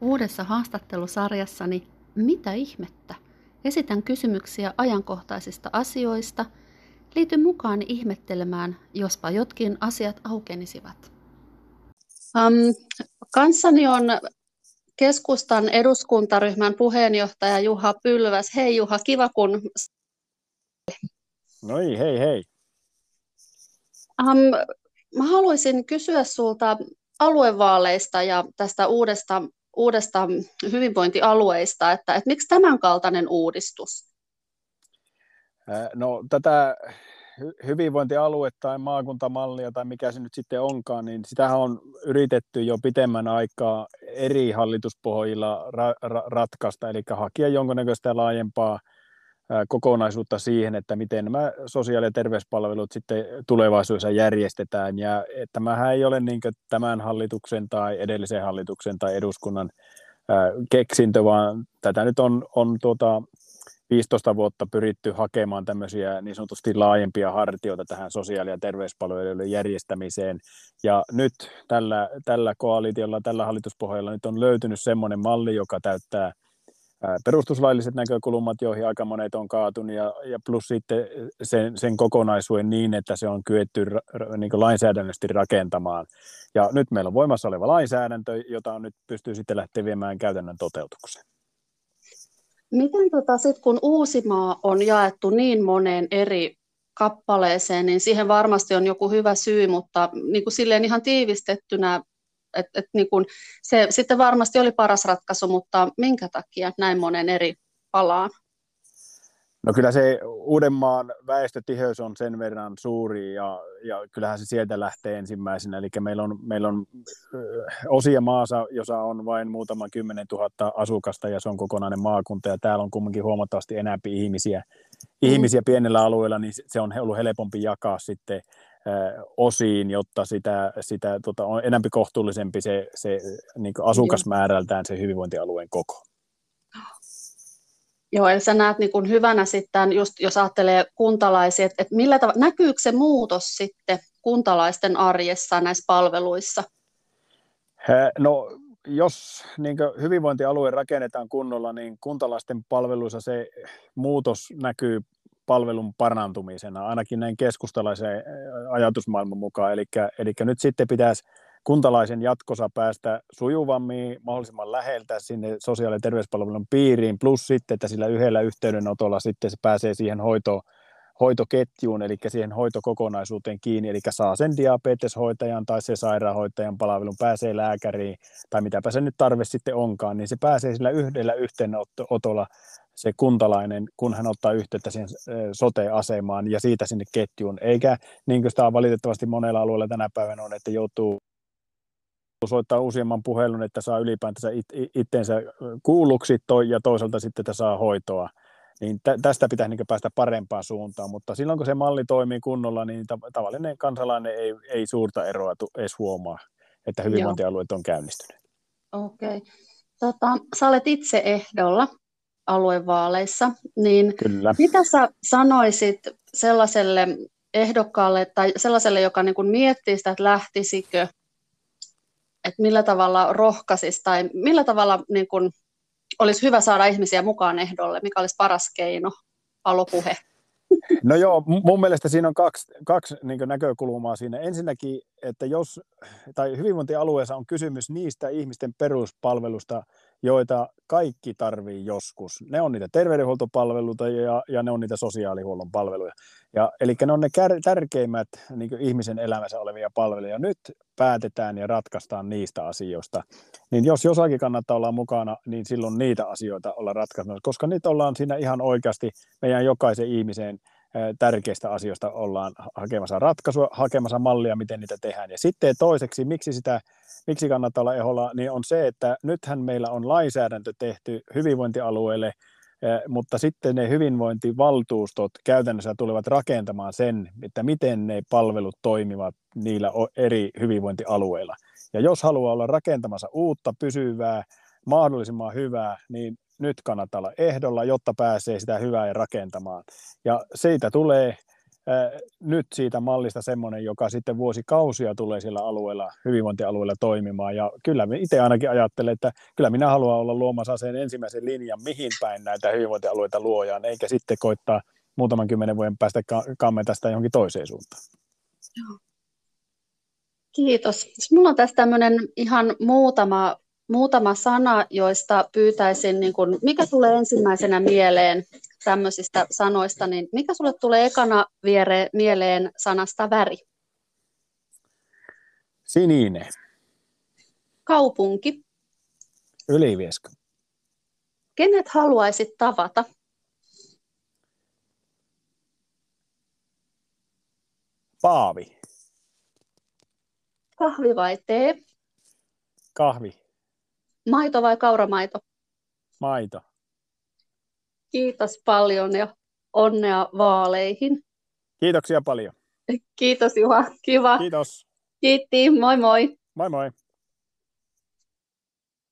Uudessa haastattelusarjassani Mitä ihmettä? Esitän kysymyksiä ajankohtaisista asioista. Liity mukaan ihmettelemään, jospa jotkin asiat aukenisivat. Um, kanssani on keskustan eduskuntaryhmän puheenjohtaja Juha Pylväs. Hei Juha, kiva kun... No hei, hei. Um, mä haluaisin kysyä sulta aluevaaleista ja tästä uudesta, uudesta hyvinvointialueista, että, että miksi tämän kaltainen uudistus? No tätä hyvinvointialuetta tai maakuntamallia tai mikä se nyt sitten onkaan, niin sitähän on yritetty jo pitemmän aikaa eri hallituspohjilla ra- ra- ratkaista, eli hakea jonkunnäköistä laajempaa kokonaisuutta siihen, että miten nämä sosiaali- ja terveyspalvelut sitten tulevaisuudessa järjestetään. Ja tämähän ei ole niin tämän hallituksen tai edellisen hallituksen tai eduskunnan keksintö, vaan tätä nyt on, on tuota, 15 vuotta pyritty hakemaan tämmöisiä niin sanotusti laajempia hartioita tähän sosiaali- ja terveyspalveluiden järjestämiseen. Ja nyt tällä, tällä koalitiolla, tällä hallituspohjalla nyt on löytynyt semmoinen malli, joka täyttää perustuslailliset näkökulmat, joihin aika monet on kaatunut, ja, ja plus sitten sen, sen kokonaisuuden niin, että se on kyetty niin lainsäädännöllisesti rakentamaan. Ja nyt meillä on voimassa oleva lainsäädäntö, jota on nyt pystyy sitten lähteä viemään käytännön toteutukseen. Miten tota, sit kun Uusimaa on jaettu niin moneen eri kappaleeseen, niin siihen varmasti on joku hyvä syy, mutta niin kuin silleen ihan tiivistettynä, että et niin kuin se sitten varmasti oli paras ratkaisu, mutta minkä takia näin monen eri palaan? No kyllä se Uudenmaan väestötiheys on sen verran suuri ja, ja kyllähän se sieltä lähtee ensimmäisenä. Eli meillä on, meillä on osia maassa, jossa on vain muutama kymmenen tuhatta asukasta ja se on kokonainen maakunta ja täällä on kumminkin huomattavasti enää ihmisiä, mm. ihmisiä pienellä alueella, niin se on ollut helpompi jakaa sitten osiin, jotta sitä, sitä tota, on enempi kohtuullisempi se, se niin asukasmäärältään se hyvinvointialueen koko. Joo, eli sä näet niin kuin hyvänä sitten, just jos ajattelee kuntalaisia, että, että millä tavalla, näkyykö se muutos sitten kuntalaisten arjessa näissä palveluissa? No jos niin hyvinvointialue rakennetaan kunnolla, niin kuntalaisten palveluissa se muutos näkyy palvelun parantumisena, ainakin näin keskustalaisen ajatusmaailman mukaan. Eli, eli nyt sitten pitäisi kuntalaisen jatkossa päästä sujuvammin, mahdollisimman läheltä sinne sosiaali- ja terveyspalvelun piiriin, plus sitten, että sillä yhdellä yhteydenotolla sitten se pääsee siihen hoitoon, hoitoketjuun, eli siihen hoitokokonaisuuteen kiinni, eli saa sen diabeteshoitajan tai se sairaanhoitajan palvelun, pääsee lääkäriin, tai mitäpä se nyt tarve sitten onkaan, niin se pääsee sillä yhdellä yhteenotolla se kuntalainen, kun hän ottaa yhteyttä siihen sote-asemaan ja siitä sinne ketjuun, eikä niin kuin sitä on valitettavasti monella alueella tänä päivänä on, että joutuu soittaa useamman puhelun, että saa ylipäätänsä it, itteensä kuulluksi toi, ja toisaalta sitten, että saa hoitoa. Niin tä, tästä pitää niin päästä parempaan suuntaan, mutta silloin kun se malli toimii kunnolla, niin tav- tavallinen kansalainen ei, ei suurta eroa edes huomaa, että hyvinvointialueet on käynnistynyt. Okei. Okay. Tota, sä olet itse ehdolla aluevaaleissa, niin Kyllä. mitä sä sanoisit sellaiselle ehdokkaalle tai sellaiselle, joka niin kuin miettii sitä, että lähtisikö että millä tavalla rohkaisisi tai millä tavalla niin kun, olisi hyvä saada ihmisiä mukaan ehdolle, mikä olisi paras keino, palopuhe? No joo, mun mielestä siinä on kaksi, kaksi niin näkökulmaa siinä. Ensinnäkin, että jos, tai hyvinvointialueessa on kysymys niistä ihmisten peruspalvelusta, joita kaikki tarvii joskus. Ne on niitä terveydenhuoltopalveluita ja, ja ne on niitä sosiaalihuollon palveluja. Ja, eli ne on ne kär, tärkeimmät niin ihmisen elämässä olevia palveluja. Nyt päätetään ja ratkaistaan niistä asioista. Niin jos jossakin kannattaa olla mukana, niin silloin niitä asioita olla ratkaisemassa, koska nyt ollaan siinä ihan oikeasti meidän jokaisen ihmisen tärkeistä asioista ollaan hakemassa ratkaisua, hakemassa mallia, miten niitä tehdään. Ja sitten toiseksi, miksi, sitä, miksi kannattaa olla eholla, niin on se, että nythän meillä on lainsäädäntö tehty hyvinvointialueelle, mutta sitten ne hyvinvointivaltuustot käytännössä tulevat rakentamaan sen, että miten ne palvelut toimivat niillä eri hyvinvointialueilla. Ja jos haluaa olla rakentamassa uutta, pysyvää, mahdollisimman hyvää, niin nyt kannattaa olla ehdolla, jotta pääsee sitä hyvää ja rakentamaan. Ja siitä tulee nyt siitä mallista semmoinen, joka sitten vuosikausia tulee siellä alueella, hyvinvointialueella toimimaan. Ja kyllä itse ainakin ajattelen, että kyllä minä haluan olla luomassa sen ensimmäisen linjan, mihin päin näitä hyvinvointialueita luojaan, eikä sitten koittaa muutaman kymmenen vuoden päästä kammeta sitä johonkin toiseen suuntaan. Kiitos. Mulla on tässä tämmöinen ihan muutama, muutama sana, joista pyytäisin, niin kun, mikä tulee ensimmäisenä mieleen tämmöisistä sanoista, niin mikä sulle tulee ekana viere, mieleen sanasta väri? Sininen. Kaupunki. Ylivieska. Kenet haluaisit tavata? Paavi. Kahvi vai tee? Kahvi. Maito vai kauramaito? Maito. Kiitos paljon ja onnea vaaleihin. Kiitoksia paljon. Kiitos Juha, kiva. Kiitos. Kiitti, moi moi. Moi moi.